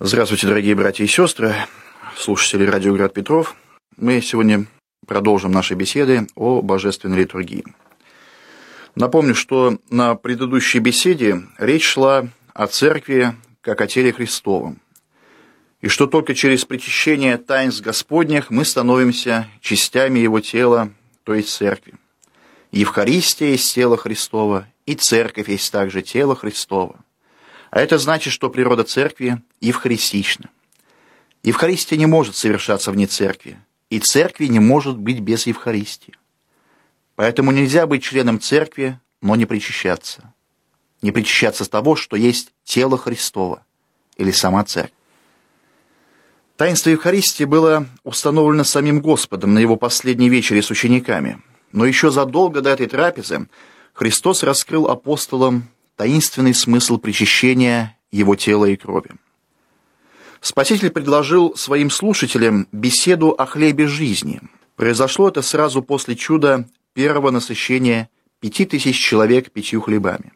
Здравствуйте, дорогие братья и сестры, слушатели радио Град Петров. Мы сегодня продолжим наши беседы о божественной литургии. Напомню, что на предыдущей беседе речь шла о церкви как о теле Христовом, и что только через причащение таинств Господних мы становимся частями Его тела, то есть церкви. Евхаристия есть тело Христова, и церковь есть также тело Христова. А это значит, что природа церкви евхаристична. Евхаристия не может совершаться вне церкви, и церкви не может быть без Евхаристии. Поэтому нельзя быть членом церкви, но не причащаться. Не причащаться с того, что есть тело Христова или сама церковь. Таинство Евхаристии было установлено самим Господом на его последней вечере с учениками. Но еще задолго до этой трапезы Христос раскрыл апостолам таинственный смысл причащения его тела и крови. Спаситель предложил своим слушателям беседу о хлебе жизни. Произошло это сразу после чуда первого насыщения пяти тысяч человек пятью хлебами.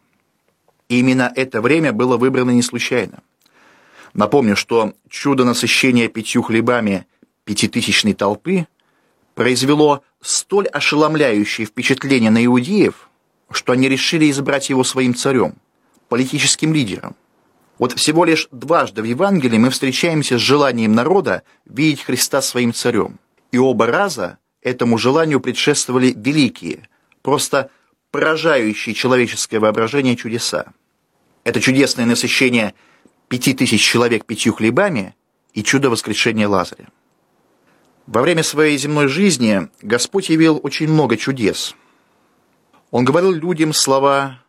И именно это время было выбрано не случайно. Напомню, что чудо насыщения пятью хлебами пятитысячной толпы произвело столь ошеломляющее впечатление на иудеев, что они решили избрать его своим царем, политическим лидером. Вот всего лишь дважды в Евангелии мы встречаемся с желанием народа видеть Христа своим царем. И оба раза этому желанию предшествовали великие, просто поражающие человеческое воображение чудеса. Это чудесное насыщение пяти тысяч человек пятью хлебами и чудо воскрешения Лазаря. Во время своей земной жизни Господь явил очень много чудес – он говорил людям слова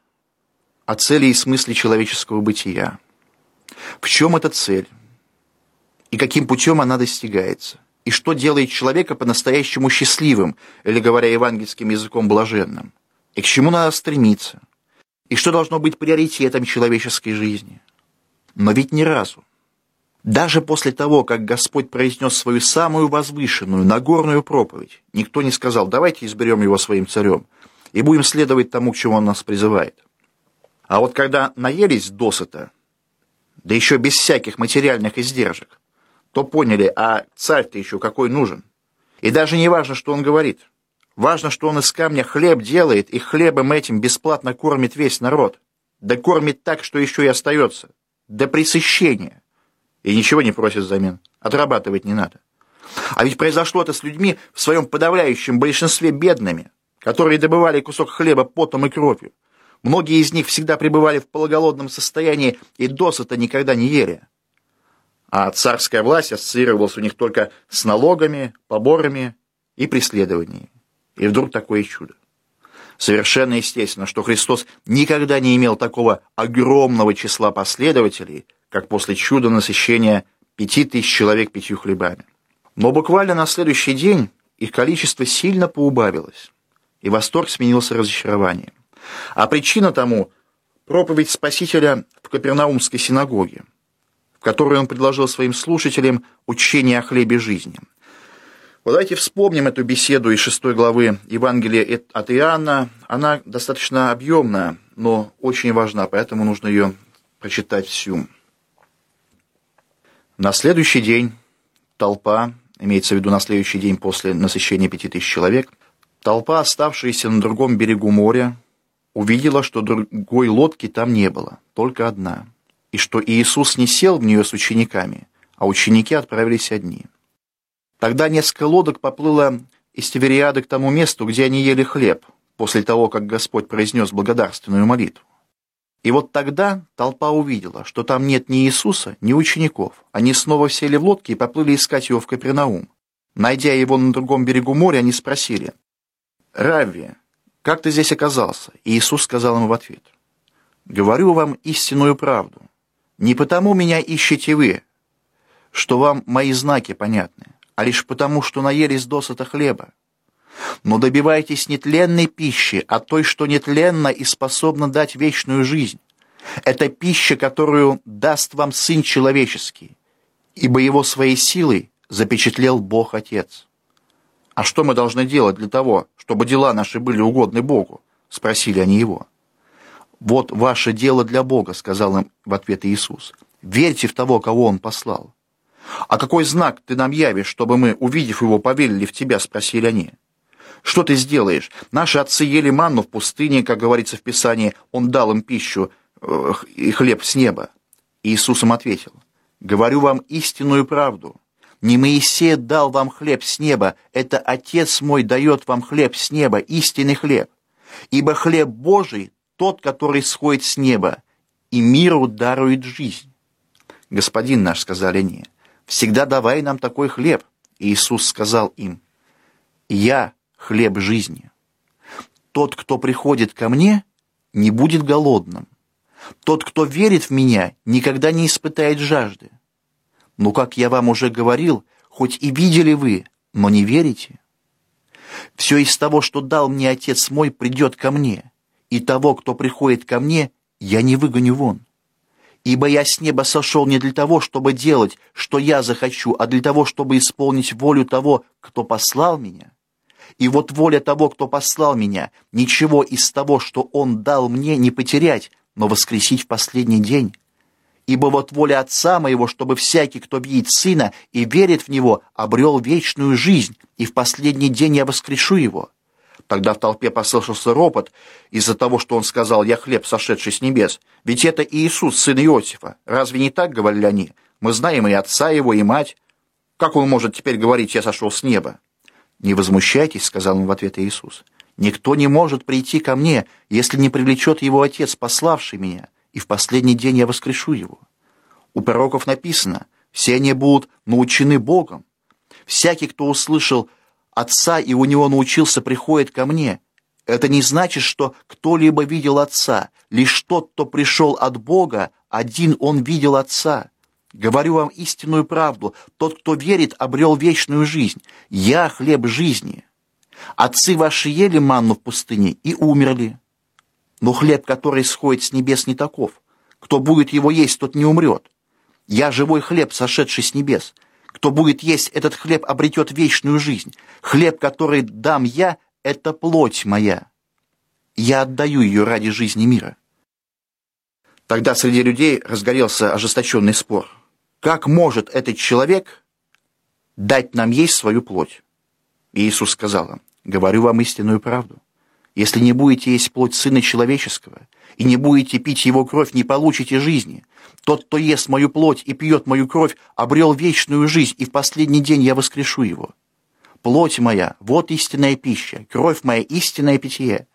о цели и смысле человеческого бытия. В чем эта цель? И каким путем она достигается? И что делает человека по-настоящему счастливым, или, говоря евангельским языком, блаженным? И к чему надо стремиться? И что должно быть приоритетом человеческой жизни? Но ведь ни разу. Даже после того, как Господь произнес свою самую возвышенную, Нагорную проповедь, никто не сказал, давайте изберем его своим царем – и будем следовать тому, к чему он нас призывает. А вот когда наелись досыта, да еще без всяких материальных издержек, то поняли, а царь-то еще какой нужен. И даже не важно, что он говорит. Важно, что он из камня хлеб делает, и хлебом этим бесплатно кормит весь народ. Да кормит так, что еще и остается. До пресыщения. И ничего не просит взамен. Отрабатывать не надо. А ведь произошло это с людьми в своем подавляющем большинстве бедными которые добывали кусок хлеба потом и кровью. Многие из них всегда пребывали в полуголодном состоянии и досыта никогда не ели. А царская власть ассоциировалась у них только с налогами, поборами и преследованиями. И вдруг такое чудо. Совершенно естественно, что Христос никогда не имел такого огромного числа последователей, как после чуда насыщения пяти тысяч человек пятью хлебами. Но буквально на следующий день их количество сильно поубавилось и восторг сменился разочарованием. А причина тому – проповедь Спасителя в Капернаумской синагоге, в которой он предложил своим слушателям учение о хлебе жизни. Вот давайте вспомним эту беседу из шестой главы Евангелия от Иоанна. Она достаточно объемная, но очень важна, поэтому нужно ее прочитать всю. На следующий день толпа, имеется в виду на следующий день после насыщения пяти тысяч человек – Толпа, оставшаяся на другом берегу моря, увидела, что другой лодки там не было, только одна, и что Иисус не сел в нее с учениками, а ученики отправились одни. Тогда несколько лодок поплыло из Тивериады к тому месту, где они ели хлеб, после того, как Господь произнес благодарственную молитву. И вот тогда толпа увидела, что там нет ни Иисуса, ни учеников. Они снова сели в лодки и поплыли искать его в Капернаум. Найдя его на другом берегу моря, они спросили, «Равви, как ты здесь оказался?» И Иисус сказал ему в ответ, «Говорю вам истинную правду. Не потому меня ищете вы, что вам мои знаки понятны, а лишь потому, что наелись досыта хлеба. Но добивайтесь нетленной пищи, а той, что нетленна и способна дать вечную жизнь. Это пища, которую даст вам Сын Человеческий, ибо его своей силой запечатлел Бог Отец». «А что мы должны делать для того, чтобы дела наши были угодны Богу?» — спросили они его. «Вот ваше дело для Бога», — сказал им в ответ Иисус. Верьте в того, кого Он послал. «А какой знак ты нам явишь, чтобы мы, увидев его, поверили в тебя?» — спросили они. «Что ты сделаешь? Наши отцы ели манну в пустыне, как говорится в Писании, он дал им пищу э, и хлеб с неба». Иисус им ответил, «Говорю вам истинную правду. Не Моисей дал вам хлеб с неба, это Отец мой дает вам хлеб с неба, истинный хлеб. Ибо хлеб Божий — тот, который сходит с неба, и миру дарует жизнь». «Господин наш», — сказали они, — Всегда давай нам такой хлеб. И Иисус сказал им, «Я хлеб жизни. Тот, кто приходит ко мне, не будет голодным. Тот, кто верит в меня, никогда не испытает жажды. Но, как я вам уже говорил, хоть и видели вы, но не верите. Все из того, что дал мне Отец мой, придет ко мне, и того, кто приходит ко мне, я не выгоню вон. Ибо я с неба сошел не для того, чтобы делать, что я захочу, а для того, чтобы исполнить волю того, кто послал меня. И вот воля того, кто послал меня, ничего из того, что он дал мне, не потерять, но воскресить в последний день. Ибо вот воля Отца моего, чтобы всякий, кто видит Сына и верит в Него, обрел вечную жизнь, и в последний день я воскрешу его». Тогда в толпе послышался ропот из-за того, что он сказал «Я хлеб, сошедший с небес». Ведь это Иисус, сын Иосифа. Разве не так, говорили они? Мы знаем и отца его, и мать. Как он может теперь говорить «Я сошел с неба»? «Не возмущайтесь», — сказал ему в ответ Иисус. «Никто не может прийти ко мне, если не привлечет его Отец, пославший меня, и в последний день я воскрешу его». У пророков написано «Все они будут научены Богом». Всякий, кто услышал Отца и у него научился, приходит ко мне. Это не значит, что кто-либо видел Отца. Лишь тот, кто пришел от Бога, один он видел Отца. Говорю вам истинную правду. Тот, кто верит, обрел вечную жизнь. Я хлеб жизни. Отцы ваши ели манну в пустыне и умерли. Но хлеб, который сходит с небес, не таков. Кто будет его есть, тот не умрет. Я живой хлеб, сошедший с небес. Кто будет есть этот хлеб, обретет вечную жизнь. Хлеб, который дам я, — это плоть моя. Я отдаю ее ради жизни мира. Тогда среди людей разгорелся ожесточенный спор. Как может этот человек дать нам есть свою плоть? Иисус сказал им, говорю вам истинную правду. Если не будете есть плоть Сына Человеческого и не будете пить Его кровь, не получите жизни. Тот, кто ест мою плоть и пьет мою кровь, обрел вечную жизнь, и в последний день я воскрешу его. Плоть моя — вот истинная пища, кровь моя — истинное питье.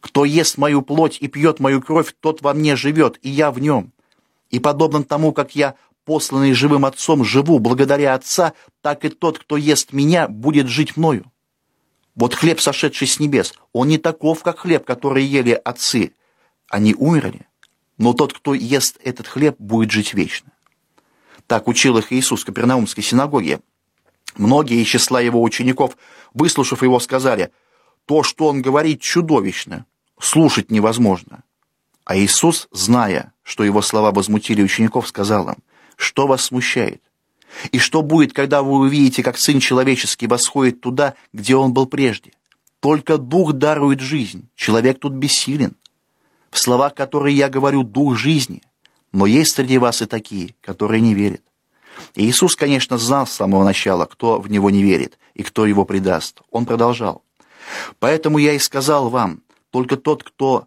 Кто ест мою плоть и пьет мою кровь, тот во мне живет, и я в нем. И подобно тому, как я, посланный живым Отцом, живу благодаря Отца, так и тот, кто ест меня, будет жить мною. Вот хлеб, сошедший с небес, он не таков, как хлеб, который ели отцы. Они умерли, но тот, кто ест этот хлеб, будет жить вечно. Так учил их Иисус в Капернаумской синагоге. Многие из числа его учеников, выслушав его, сказали, «То, что он говорит, чудовищно, слушать невозможно». А Иисус, зная, что его слова возмутили учеников, сказал им, «Что вас смущает? И что будет, когда вы увидите, как Сын Человеческий восходит туда, где Он был прежде? Только Дух дарует жизнь, человек тут бессилен. В словах, которые я говорю, Дух жизни, но есть среди вас и такие, которые не верят. И Иисус, конечно, знал с самого начала, кто в Него не верит и кто Его предаст. Он продолжал. «Поэтому я и сказал вам, только тот, кто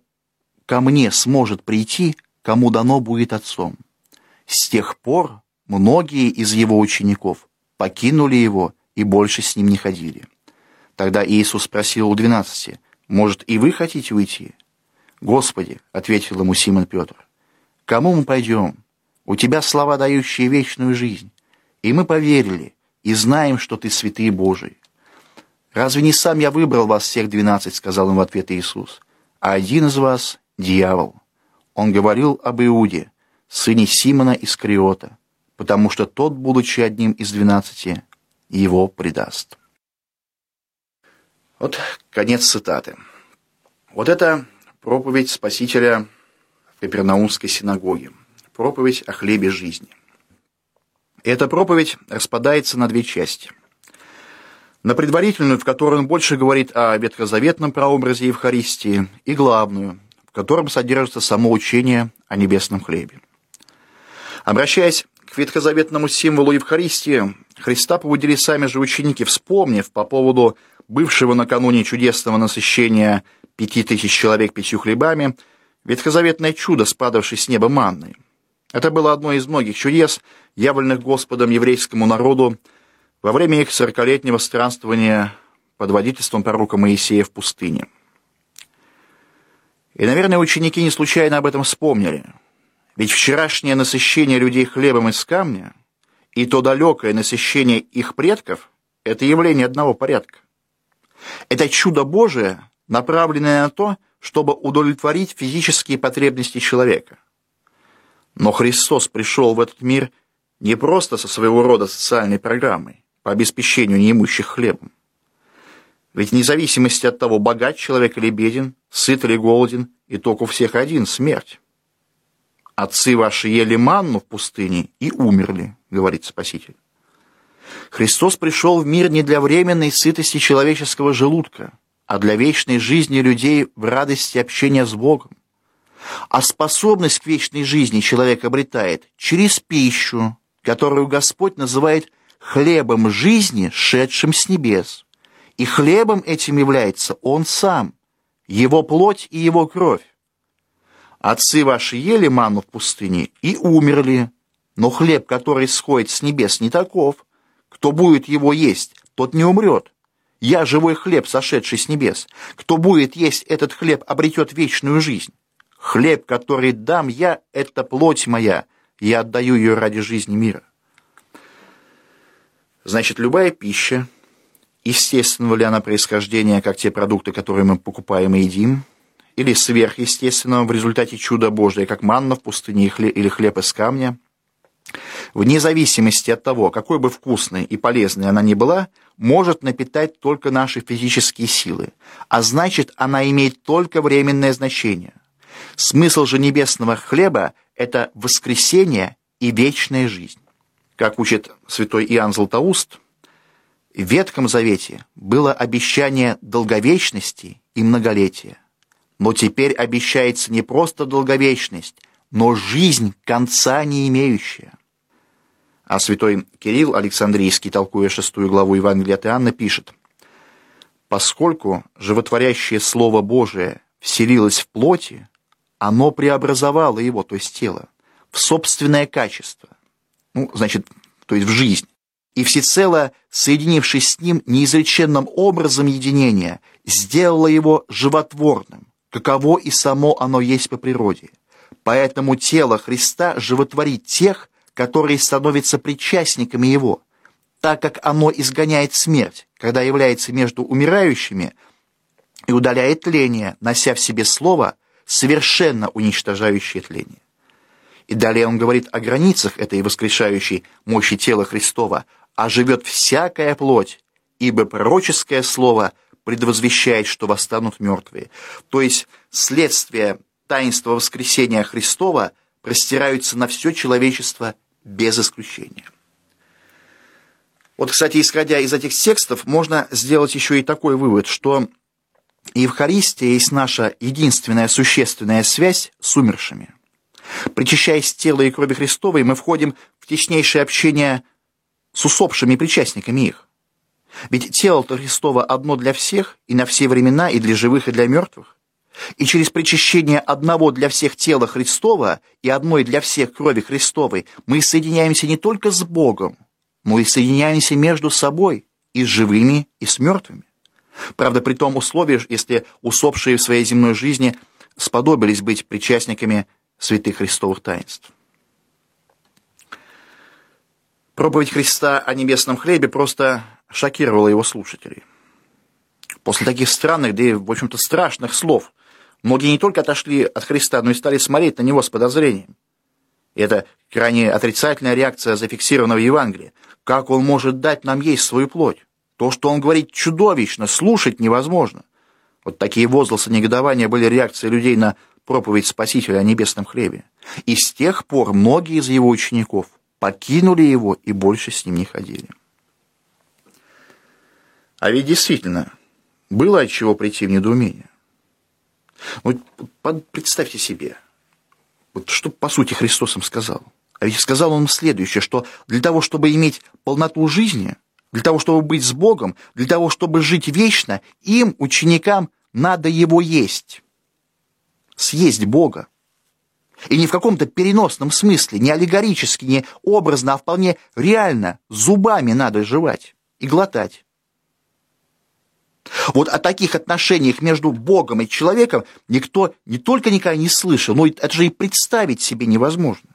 ко мне сможет прийти, кому дано будет Отцом. С тех пор Многие из его учеников покинули его и больше с ним не ходили. Тогда Иисус спросил у двенадцати, «Может, и вы хотите уйти?» «Господи», — ответил ему Симон Петр, «кому мы пойдем? У тебя слова, дающие вечную жизнь. И мы поверили, и знаем, что ты святый Божий». «Разве не сам я выбрал вас всех двенадцать?» — сказал им в ответ Иисус. «А один из вас — дьявол». Он говорил об Иуде, сыне Симона Искариота потому что тот, будучи одним из двенадцати, его предаст. Вот конец цитаты. Вот это проповедь Спасителя в Капернаумской синагоге. Проповедь о хлебе жизни. И эта проповедь распадается на две части. На предварительную, в которой он больше говорит о ветхозаветном прообразе Евхаристии, и главную, в котором содержится само учение о небесном хлебе. Обращаясь ветхозаветному символу Евхаристии, Христа побудили сами же ученики, вспомнив по поводу бывшего накануне чудесного насыщения пяти тысяч человек пятью хлебами, ветхозаветное чудо, спадавшее с неба манной. Это было одно из многих чудес, явленных Господом еврейскому народу во время их сорокалетнего странствования под водительством пророка Моисея в пустыне. И, наверное, ученики не случайно об этом вспомнили. Ведь вчерашнее насыщение людей хлебом из камня и то далекое насыщение их предков – это явление одного порядка. Это чудо Божие, направленное на то, чтобы удовлетворить физические потребности человека. Но Христос пришел в этот мир не просто со своего рода социальной программой по обеспечению неимущих хлебом. Ведь вне зависимости от того, богат человек или беден, сыт или голоден, итог у всех один – смерть. «Отцы ваши ели манну в пустыне и умерли», – говорит Спаситель. Христос пришел в мир не для временной сытости человеческого желудка, а для вечной жизни людей в радости общения с Богом. А способность к вечной жизни человек обретает через пищу, которую Господь называет хлебом жизни, шедшим с небес. И хлебом этим является Он сам, Его плоть и Его кровь. Отцы ваши ели ману в пустыне и умерли, но хлеб, который сходит с небес, не таков. Кто будет его есть, тот не умрет. Я живой хлеб, сошедший с небес. Кто будет есть этот хлеб, обретет вечную жизнь. Хлеб, который дам я, это плоть моя. Я отдаю ее ради жизни мира. Значит, любая пища, естественного ли она происхождения, как те продукты, которые мы покупаем и едим, или сверхъестественного в результате чуда Божия, как манна в пустыне или хлеб из камня, вне зависимости от того, какой бы вкусной и полезной она ни была, может напитать только наши физические силы, а значит, она имеет только временное значение. Смысл же небесного хлеба – это воскресение и вечная жизнь. Как учит святой Иоанн Златоуст, в Ветхом Завете было обещание долговечности и многолетия. Но теперь обещается не просто долговечность, но жизнь конца не имеющая. А святой Кирилл Александрийский, толкуя шестую главу Евангелия от Иоанна, пишет, «Поскольку животворящее Слово Божие вселилось в плоти, оно преобразовало его, то есть тело, в собственное качество, ну, значит, то есть в жизнь, и всецело, соединившись с ним неизреченным образом единения, сделало его животворным, каково и само оно есть по природе. Поэтому тело Христа животворит тех, которые становятся причастниками Его, так как оно изгоняет смерть, когда является между умирающими, и удаляет тление, нося в себе слово, совершенно уничтожающее тление. И далее он говорит о границах этой воскрешающей мощи тела Христова, а живет всякая плоть, ибо пророческое слово предвозвещает, что восстанут мертвые. То есть следствие таинства воскресения Христова простираются на все человечество без исключения. Вот, кстати, исходя из этих текстов, можно сделать еще и такой вывод, что Евхаристия есть наша единственная существенная связь с умершими. Причащаясь тела и крови Христовой, мы входим в теснейшее общение с усопшими причастниками их. Ведь тело-то Христово одно для всех, и на все времена, и для живых, и для мертвых. И через причащение одного для всех тела Христова и одной для всех крови Христовой мы соединяемся не только с Богом, и соединяемся между собой и с живыми, и с мертвыми. Правда, при том условии, если усопшие в своей земной жизни сподобились быть причастниками святых христовых таинств. Проповедь Христа о небесном хлебе просто шокировала его слушателей. После таких странных, да и, в общем-то, страшных слов Многие не только отошли от Христа, но и стали смотреть на Него с подозрением. И это крайне отрицательная реакция зафиксированного Евангелия. Как Он может дать нам есть свою плоть? То, что Он говорит, чудовищно, слушать невозможно. Вот такие возгласы негодования были реакцией людей на проповедь Спасителя о небесном хлебе. И с тех пор многие из Его учеников покинули Его и больше с Ним не ходили. А ведь действительно, было от чего прийти в недоумение. Вот представьте себе, вот что по сути Христос им сказал. А ведь сказал он следующее, что для того, чтобы иметь полноту жизни, для того, чтобы быть с Богом, для того, чтобы жить вечно, им, ученикам, надо его есть. Съесть Бога. И не в каком-то переносном смысле, не аллегорически, не образно, а вполне реально, зубами надо жевать и глотать. Вот о таких отношениях между Богом и человеком никто не только никогда не слышал, но это же и представить себе невозможно.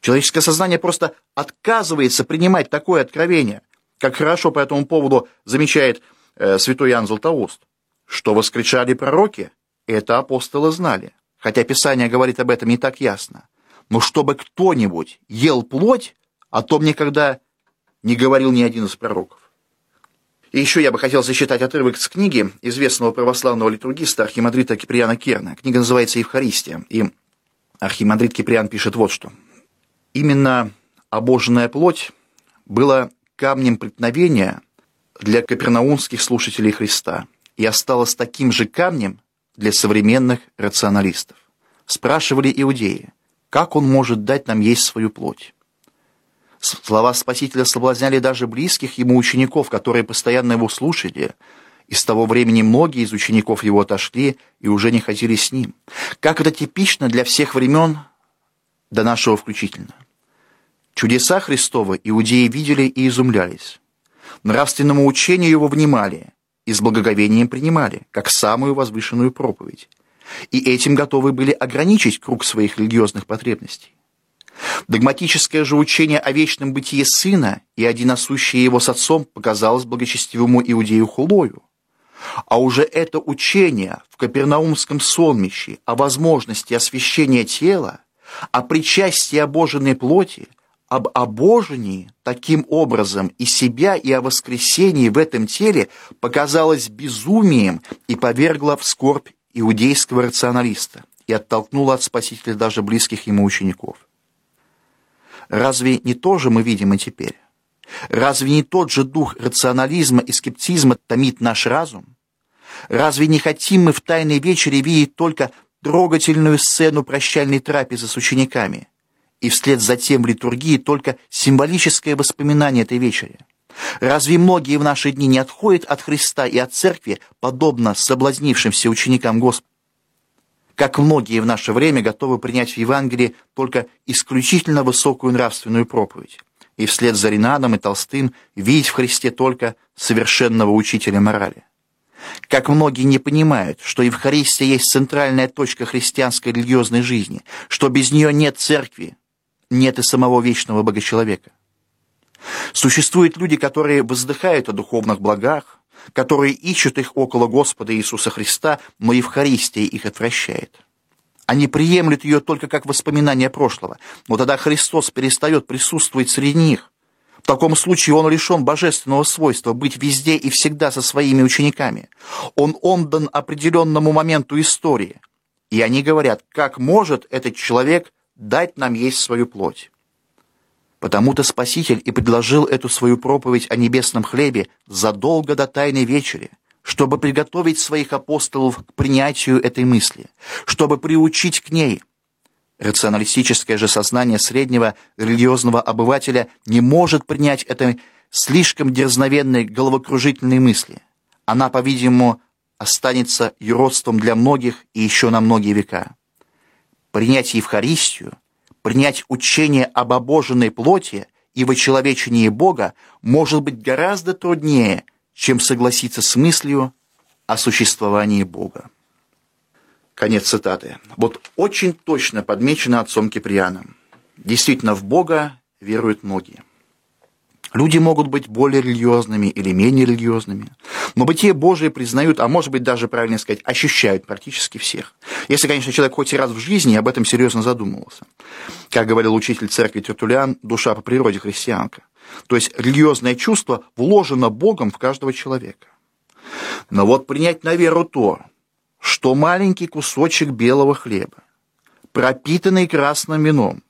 Человеческое сознание просто отказывается принимать такое откровение, как хорошо по этому поводу замечает э, святой Иоанн Златоуст. Что воскричали пророки, это апостолы знали, хотя Писание говорит об этом не так ясно. Но чтобы кто-нибудь ел плоть, о том никогда не говорил ни один из пророков. И еще я бы хотел зачитать отрывок с книги известного православного литургиста архимандрита Киприана Керна. Книга называется «Евхаристия». И архимандрит Киприан пишет вот что. «Именно обоженная плоть была камнем преткновения для капернаумских слушателей Христа и осталась таким же камнем для современных рационалистов. Спрашивали иудеи, как он может дать нам есть свою плоть? Слова Спасителя соблазняли даже близких ему учеников, которые постоянно его слушали, и с того времени многие из учеников его отошли и уже не ходили с ним. Как это типично для всех времен, до нашего включительно. Чудеса Христова иудеи видели и изумлялись. Нравственному учению его внимали и с благоговением принимали, как самую возвышенную проповедь. И этим готовы были ограничить круг своих религиозных потребностей. Догматическое же учение о вечном бытии сына и одиносущее его с отцом показалось благочестивому иудею хулою. А уже это учение в Капернаумском сонмище о возможности освящения тела, о причастии обоженной плоти, об обожении таким образом и себя, и о воскресении в этом теле показалось безумием и повергло в скорбь иудейского рационалиста и оттолкнуло от Спасителя даже близких ему учеников. Разве не то же мы видим и теперь? Разве не тот же дух рационализма и скептизма томит наш разум? Разве не хотим мы в Тайной вечере видеть только трогательную сцену прощальной трапезы с учениками, и вслед за тем в литургии только символическое воспоминание этой вечери? Разве многие в наши дни не отходят от Христа и от Церкви, подобно соблазнившимся ученикам Господа? Как многие в наше время готовы принять в Евангелии только исключительно высокую нравственную проповедь, и вслед за Ринадом и Толстым видеть в Христе только совершенного учителя морали. Как многие не понимают, что Евхаристия есть центральная точка христианской религиозной жизни, что без нее нет церкви, нет и самого вечного Богочеловека. Существуют люди, которые воздыхают о духовных благах, которые ищут их около Господа Иисуса Христа, но Евхаристия их отвращает. Они приемлют ее только как воспоминание прошлого, но тогда Христос перестает присутствовать среди них. В таком случае он лишен божественного свойства быть везде и всегда со своими учениками. Он отдан определенному моменту истории. И они говорят, как может этот человек дать нам есть свою плоть? Потому-то Спаситель и предложил эту свою проповедь о небесном хлебе задолго до Тайной Вечери, чтобы приготовить своих апостолов к принятию этой мысли, чтобы приучить к ней. Рационалистическое же сознание среднего религиозного обывателя не может принять этой слишком дерзновенной головокружительной мысли. Она, по-видимому, останется юродством для многих и еще на многие века. Принять Евхаристию – принять учение об обоженной плоти и вочеловечении Бога может быть гораздо труднее, чем согласиться с мыслью о существовании Бога. Конец цитаты. Вот очень точно подмечено отцом Киприаном. Действительно, в Бога веруют многие. Люди могут быть более религиозными или менее религиозными, но бытие Божие признают, а может быть даже, правильно сказать, ощущают практически всех. Если, конечно, человек хоть раз в жизни об этом серьезно задумывался. Как говорил учитель церкви Тертулиан, душа по природе христианка. То есть религиозное чувство вложено Богом в каждого человека. Но вот принять на веру то, что маленький кусочек белого хлеба, пропитанный красным вином,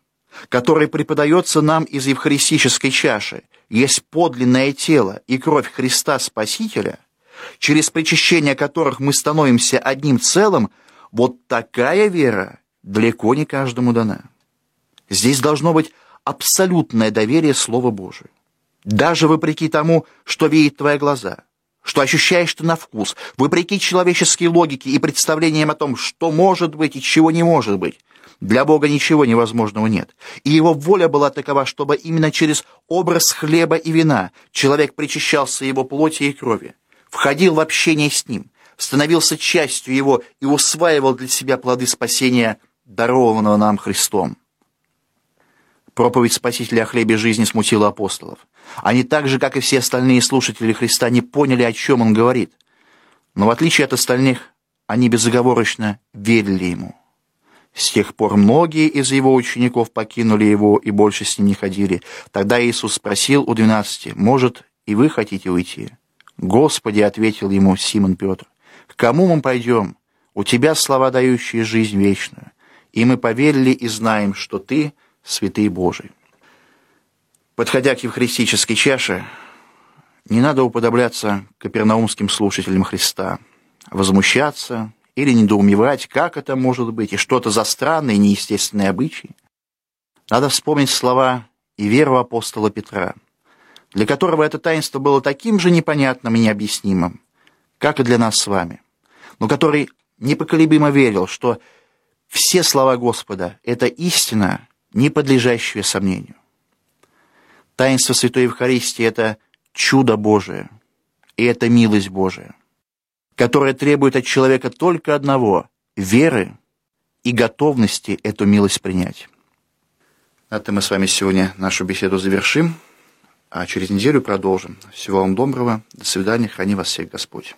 который преподается нам из евхаристической чаши, есть подлинное тело и кровь Христа Спасителя, через причащение которых мы становимся одним целым, вот такая вера далеко не каждому дана. Здесь должно быть абсолютное доверие Слову Божию. Даже вопреки тому, что видят твои глаза, что ощущаешь ты на вкус, вопреки человеческой логике и представлениям о том, что может быть и чего не может быть. Для Бога ничего невозможного нет. И его воля была такова, чтобы именно через образ хлеба и вина человек причащался его плоти и крови, входил в общение с ним, становился частью его и усваивал для себя плоды спасения, дарованного нам Христом. Проповедь Спасителя о хлебе жизни смутила апостолов. Они так же, как и все остальные слушатели Христа, не поняли, о чем он говорит. Но в отличие от остальных, они безоговорочно верили ему. С тех пор многие из его учеников покинули его и больше с ним не ходили. Тогда Иисус спросил у двенадцати, «Может, и вы хотите уйти?» «Господи», — ответил ему Симон Петр, «к кому мы пойдем? У тебя слова, дающие жизнь вечную. И мы поверили и знаем, что ты — святые Божии. Подходя к евхаристической чаше, не надо уподобляться капернаумским слушателям Христа, возмущаться или недоумевать, как это может быть, и что-то за странные неестественные обычаи. Надо вспомнить слова и веру апостола Петра, для которого это таинство было таким же непонятным и необъяснимым, как и для нас с вами, но который непоколебимо верил, что все слова Господа — это истина, не подлежащее сомнению. Таинство Святой Евхаристии – это чудо Божие, и это милость Божия, которая требует от человека только одного – веры и готовности эту милость принять. На этом мы с вами сегодня нашу беседу завершим, а через неделю продолжим. Всего вам доброго, до свидания, храни вас всех Господь.